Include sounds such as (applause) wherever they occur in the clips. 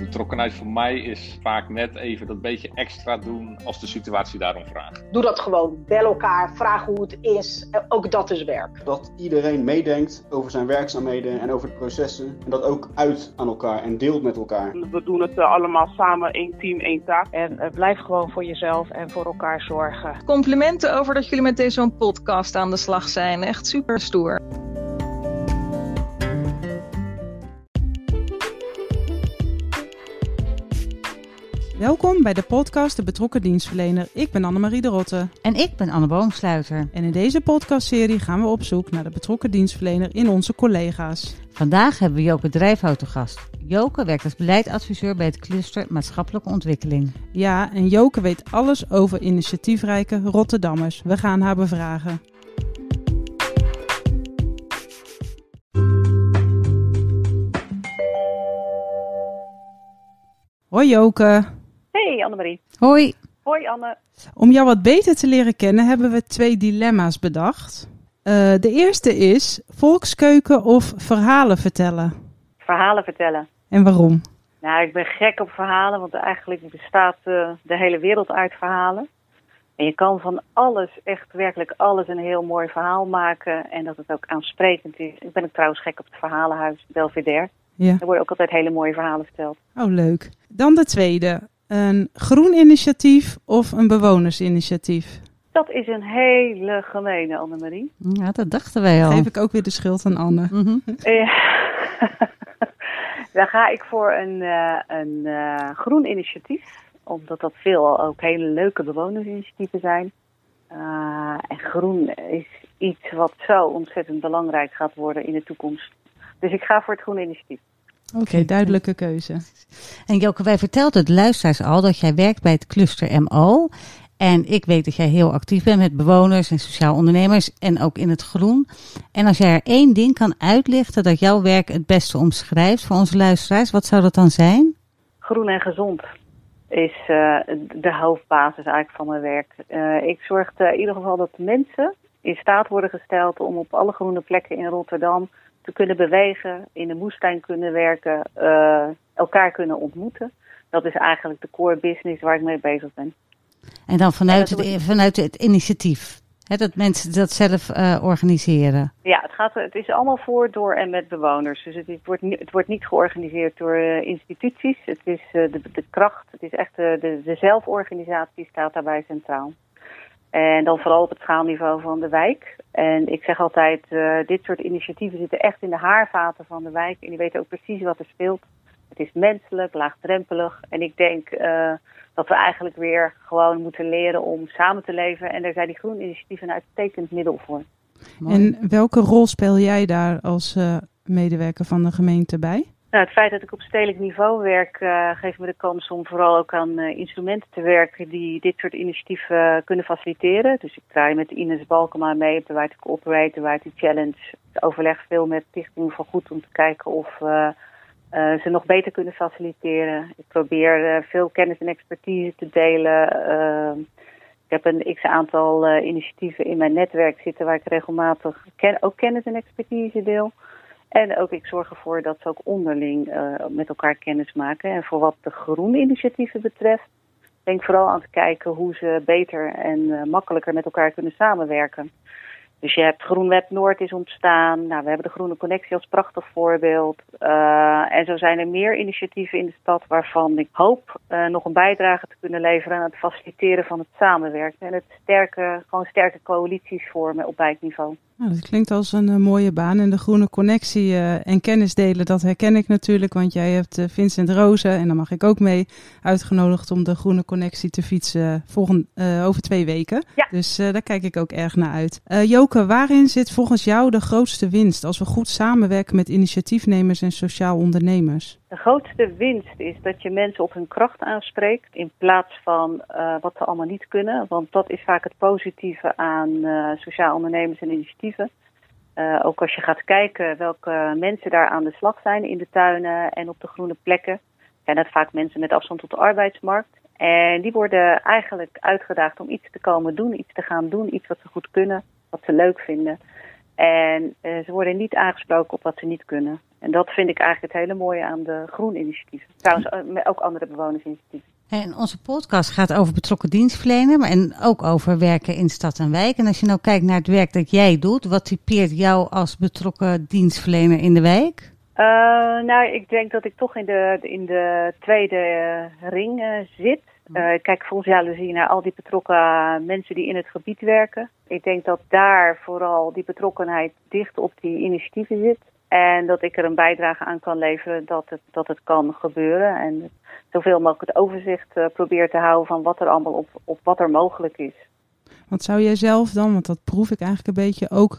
betrokkenheid voor mij is vaak net even dat beetje extra doen als de situatie daarom vraagt. Doe dat gewoon. Bel elkaar, vraag hoe het is. Ook dat is werk. Dat iedereen meedenkt over zijn werkzaamheden en over de processen. En dat ook uit aan elkaar en deelt met elkaar. We doen het eh, allemaal samen, één team, één taak. En uh, blijf gewoon voor jezelf en voor elkaar zorgen. Complimenten over dat jullie met deze podcast aan de slag zijn. Echt super stoer. Welkom bij de podcast De Betrokken Dienstverlener. Ik ben Annemarie de Rotte. En ik ben Anne Boomsluiter. En in deze podcastserie gaan we op zoek naar de betrokken dienstverlener in onze collega's. Vandaag hebben we Joke Drijfhout te gast. Joke werkt als beleidsadviseur bij het cluster Maatschappelijke Ontwikkeling. Ja, en Joke weet alles over initiatiefrijke Rotterdammers. We gaan haar bevragen. Hoi Joke. Hey Annemarie. Hoi. Hoi Anne. Om jou wat beter te leren kennen hebben we twee dilemma's bedacht. Uh, de eerste is volkskeuken of verhalen vertellen? Verhalen vertellen. En waarom? Nou, ik ben gek op verhalen, want eigenlijk bestaat uh, de hele wereld uit verhalen. En je kan van alles, echt werkelijk alles, een heel mooi verhaal maken. En dat het ook aansprekend is. Ik ben ook trouwens gek op het verhalenhuis Belvedere. Ja. Er worden ook altijd hele mooie verhalen verteld. Oh, leuk. Dan de tweede. Een groen initiatief of een bewonersinitiatief? Dat is een hele gemene, Annemarie. Ja, dat dachten wij al. Geef ik ook weer de schuld aan Anne. (laughs) Mm -hmm. Dan ga ik voor een, uh, een uh, groen initiatief. Omdat dat veel ook hele leuke bewonersinitiatieven zijn. Uh, en groen is iets wat zo ontzettend belangrijk gaat worden in de toekomst. Dus ik ga voor het groene initiatief. Oké, okay, duidelijke keuze. En Joke, wij vertelden het luisteraars al dat jij werkt bij het cluster MO. En ik weet dat jij heel actief bent met bewoners en sociaal ondernemers en ook in het groen. En als jij er één ding kan uitlichten dat jouw werk het beste omschrijft voor onze luisteraars, wat zou dat dan zijn? Groen en gezond is uh, de hoofdbasis eigenlijk van mijn werk. Uh, ik zorg in ieder geval dat mensen in staat worden gesteld om op alle groene plekken in Rotterdam te kunnen bewegen, in de moestuin kunnen werken, uh, elkaar kunnen ontmoeten. Dat is eigenlijk de core business waar ik mee bezig ben. En dan vanuit, en het, vanuit het initiatief, hè, dat mensen dat zelf uh, organiseren? Ja, het, gaat, het is allemaal voor, door en met bewoners. Dus het, is, het, wordt, het wordt niet georganiseerd door uh, instituties. Het is de, de kracht, het is echt de, de zelforganisatie staat daarbij centraal. En dan vooral op het schaalniveau van de wijk. En ik zeg altijd, uh, dit soort initiatieven zitten echt in de haarvaten van de wijk. En die weten ook precies wat er speelt. Het is menselijk, laagdrempelig. En ik denk uh, dat we eigenlijk weer gewoon moeten leren om samen te leven. En daar zijn die groene initiatieven een uitstekend middel voor. En welke rol speel jij daar als uh, medewerker van de gemeente bij? Nou, het feit dat ik op stedelijk niveau werk, uh, geeft me de kans om vooral ook aan uh, instrumenten te werken die dit soort initiatieven uh, kunnen faciliteren. Dus ik draai met Ines Balkema mee op de White Cooperate, de White Challenge. Ik overleg veel met Stichting van Goed om te kijken of ze nog beter kunnen faciliteren. Ik probeer veel kennis en expertise te delen. ik heb een x-aantal initiatieven in mijn netwerk zitten waar ik regelmatig ken ook kennis en expertise deel. En ook ik zorg ervoor dat ze ook onderling uh, met elkaar kennis maken. En voor wat de groene initiatieven betreft, denk vooral aan te kijken hoe ze beter en uh, makkelijker met elkaar kunnen samenwerken. Dus je hebt GroenWeb Noord is ontstaan. Nou, we hebben de Groene Connectie als prachtig voorbeeld. Uh, en zo zijn er meer initiatieven in de stad waarvan ik hoop nog een bijdrage te kunnen leveren aan het faciliteren van het samenwerken. En het sterke, gewoon sterke coalities vormen op wijkniveau. Nou, dat klinkt als een uh, mooie baan. En de groene connectie uh, en kennis delen, dat herken ik natuurlijk. Want jij hebt uh, Vincent Rozen, en daar mag ik ook mee, uitgenodigd om de groene connectie te fietsen volgend, over twee weken. Ja. Dus daar kijk ik ook erg naar uit. Joke, waarin zit volgens jou de grootste winst als we goed samenwerken met initiatiefnemers en sociaal ondernemers? De grootste winst is dat je mensen op hun kracht aanspreekt in plaats van uh, wat ze allemaal niet kunnen. Want dat is vaak het positieve aan uh, sociaal ondernemers en initiatieven. Uh, ook als je gaat kijken welke mensen daar aan de slag zijn in de tuinen en op de groene plekken. Zijn dat vaak mensen met afstand tot de arbeidsmarkt. En die worden eigenlijk uitgedaagd om iets te komen doen, iets te gaan doen, iets wat ze goed kunnen, wat ze leuk vinden. En eh, ze worden niet aangesproken op wat ze niet kunnen. En dat vind ik eigenlijk het hele mooie aan de groeninitiatieven. Trouwens, eh, ook andere bewonersinitiatieven. En onze podcast gaat over betrokken dienstverlener, maar en ook over werken in stad en wijk. En als je nou kijkt naar het werk dat jij doet, wat typeert jou als betrokken dienstverlener in de wijk? Uh, nou, ik denk dat ik toch in de, in de tweede uh, ring uh, zit. ik kijk vol jaloezie naar al die betrokken mensen die in het gebied werken. Ik denk dat daar vooral die betrokkenheid dicht op die initiatieven zit. En dat ik er een bijdrage aan kan leveren dat het, dat het kan gebeuren. En zoveel mogelijk het overzicht probeer te houden van wat er allemaal op, op wat er mogelijk is. Wat zou jij zelf dan, want dat proef ik eigenlijk een beetje, ook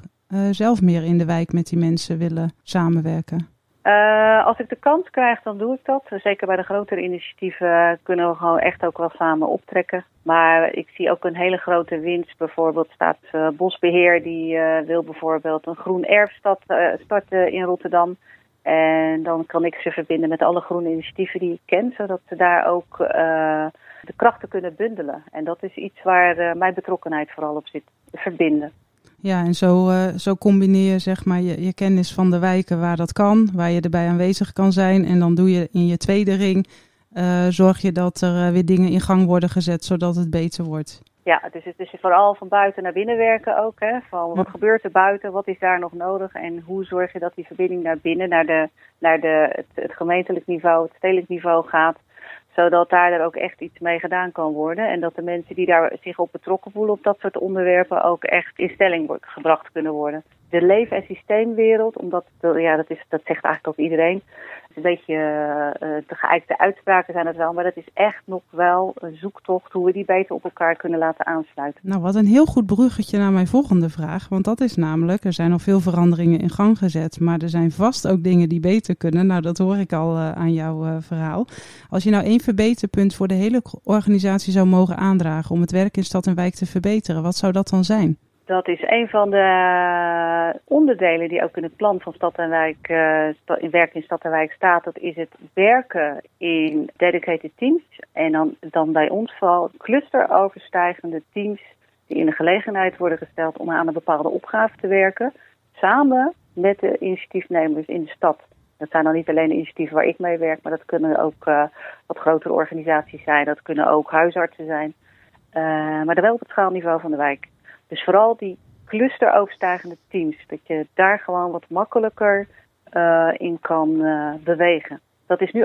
zelf meer in de wijk met die mensen willen samenwerken? Uh, als ik de kans krijg, dan doe ik dat. Zeker bij de grotere initiatieven kunnen we gewoon echt ook wel samen optrekken. Maar ik zie ook een hele grote winst. Bijvoorbeeld staat uh, Bosbeheer, die wil bijvoorbeeld een groen erfstad starten in Rotterdam. En dan kan ik ze verbinden met alle groene initiatieven die ik ken, zodat ze daar ook de krachten kunnen bundelen. En dat is iets waar mijn betrokkenheid vooral op zit, verbinden. Ja, en zo, uh, zo combineer je zeg maar je, je, kennis van de wijken waar dat kan, waar je erbij aanwezig kan zijn. En dan doe je in je tweede ring, uh, zorg je dat er uh, weer dingen in gang worden gezet, zodat het beter wordt. Ja, dus het is vooral van buiten naar binnen werken ook. Hè? Van wat gebeurt er buiten, wat is daar nog nodig en hoe zorg je dat die verbinding naar binnen, naar, de, naar de, het, het gemeentelijk niveau, het stedelijk niveau gaat zodat daar er ook echt iets mee gedaan kan worden. En dat de mensen die daar zich op betrokken voelen op dat soort onderwerpen ook echt in stelling gebracht kunnen worden. De leef- en systeemwereld, omdat, ja, dat, is, dat zegt eigenlijk ook iedereen. Een beetje uh, de geëikte uitspraken zijn het wel, maar dat is echt nog wel een zoektocht hoe we die beter op elkaar kunnen laten aansluiten. Nou, wat een heel goed bruggetje naar mijn volgende vraag. Want dat is namelijk, er zijn al veel veranderingen in gang gezet, maar er zijn vast ook dingen die beter kunnen. Nou, dat hoor ik al uh, aan jouw uh, verhaal. Als je nou één verbeterpunt voor de hele organisatie zou mogen aandragen om het werk in stad en wijk te verbeteren, wat zou dat dan zijn? Dat is een van de onderdelen die ook in het plan van Stad en Wijk, uh, in werk in Stad en Wijk staat. Dat is het werken in dedicated teams. En dan, dan bij ons vooral clusteroverstijgende teams die in de gelegenheid worden gesteld om aan een bepaalde opgave te werken. Samen met de initiatiefnemers in de stad. Dat zijn dan niet alleen de initiatieven waar ik mee werk, maar dat kunnen ook uh, wat grotere organisaties zijn. Dat kunnen ook huisartsen zijn. Uh, maar dan wel op het schaalniveau van de wijk. Dus vooral die clusteroverstijgende teams, dat je daar gewoon wat makkelijker uh, in kan uh, bewegen. Dat is nu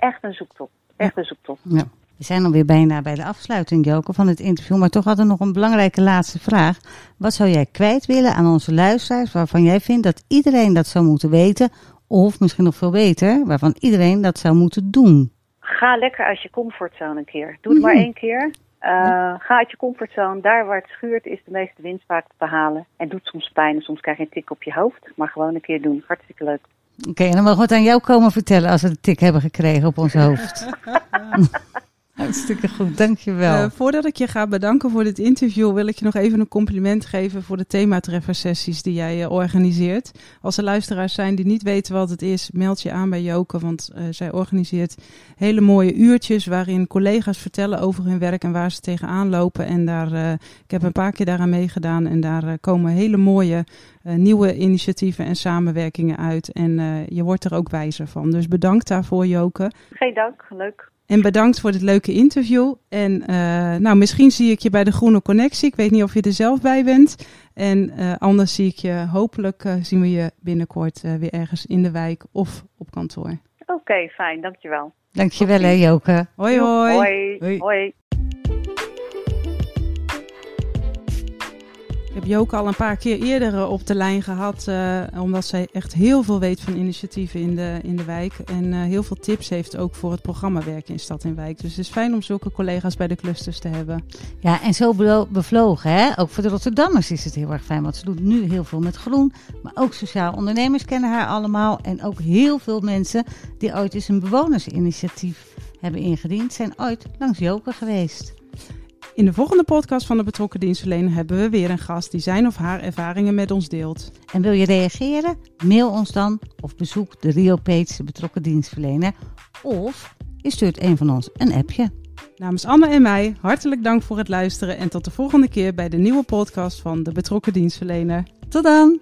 echt een zoektocht. Echt een zoektocht. Ja. We zijn alweer bijna bij de afsluiting, Joke, van het interview. Maar toch hadden we nog een belangrijke laatste vraag. Wat zou jij kwijt willen aan onze luisteraars waarvan jij vindt dat iedereen dat zou moeten weten? Of misschien nog veel beter, waarvan iedereen dat zou moeten doen? Ga lekker uit je comfortzone een keer. Doe het maar één keer. Uh, ga uit je comfortzone. Daar waar het schuurt is de meeste winst vaak te behalen. En doet soms pijn en soms krijg je een tik op je hoofd. Maar gewoon een keer doen. Hartstikke leuk. Oké, okay, en dan mogen we het aan jou komen vertellen als we een tik hebben gekregen op ons hoofd. (laughs) Hartstikke goed, dankjewel. Uh, voordat ik je ga bedanken voor dit interview, wil ik je nog even een compliment geven voor de thematreffersessies die jij uh, organiseert. Als er luisteraars zijn die niet weten wat het is, meld je aan bij Joke, want uh, zij organiseert hele mooie uurtjes waarin collega's vertellen over hun werk en waar ze tegenaan lopen. En daar, ik heb een paar keer daaraan meegedaan en daar komen hele mooie nieuwe initiatieven en samenwerkingen uit. En je wordt er ook wijzer van. Dus bedankt daarvoor, Joke. Geen dank, leuk. En bedankt voor dit leuke interview. En uh, nou, misschien zie ik je bij de Groene Connectie. Ik weet niet of je er zelf bij bent. En uh, anders zie ik je, hopelijk uh, zien we je binnenkort weer ergens in de wijk of op kantoor. Oké, okay, fijn. Dankjewel. Dankjewel hè, Joke. Hoi, hoi. Hoi. hoi. hoi. Heb Joke al een paar keer eerder op de lijn gehad, uh, omdat zij echt heel veel weet van initiatieven in de, in de wijk. En uh, heel veel tips heeft ook voor het programma Werken in Stad en Wijk. Dus het is fijn om zulke collega's bij de clusters te hebben. Ja, en zo bevlogen, hè? Ook voor de Rotterdammers is het heel erg fijn, want ze doet nu heel veel met groen. Maar ook sociaal ondernemers kennen haar allemaal. En ook heel veel mensen die ooit eens een bewonersinitiatief hebben ingediend, zijn ooit langs Joke geweest. In de volgende podcast van de betrokken dienstverlener hebben we weer een gast die zijn of haar ervaringen met ons deelt. En wil je reageren? Mail ons dan of bezoek de Rio-page de betrokken dienstverlener. Of je stuurt een van ons een appje. Namens Anne en mij hartelijk dank voor het luisteren en tot de volgende keer bij de nieuwe podcast van de betrokken dienstverlener. Tot dan!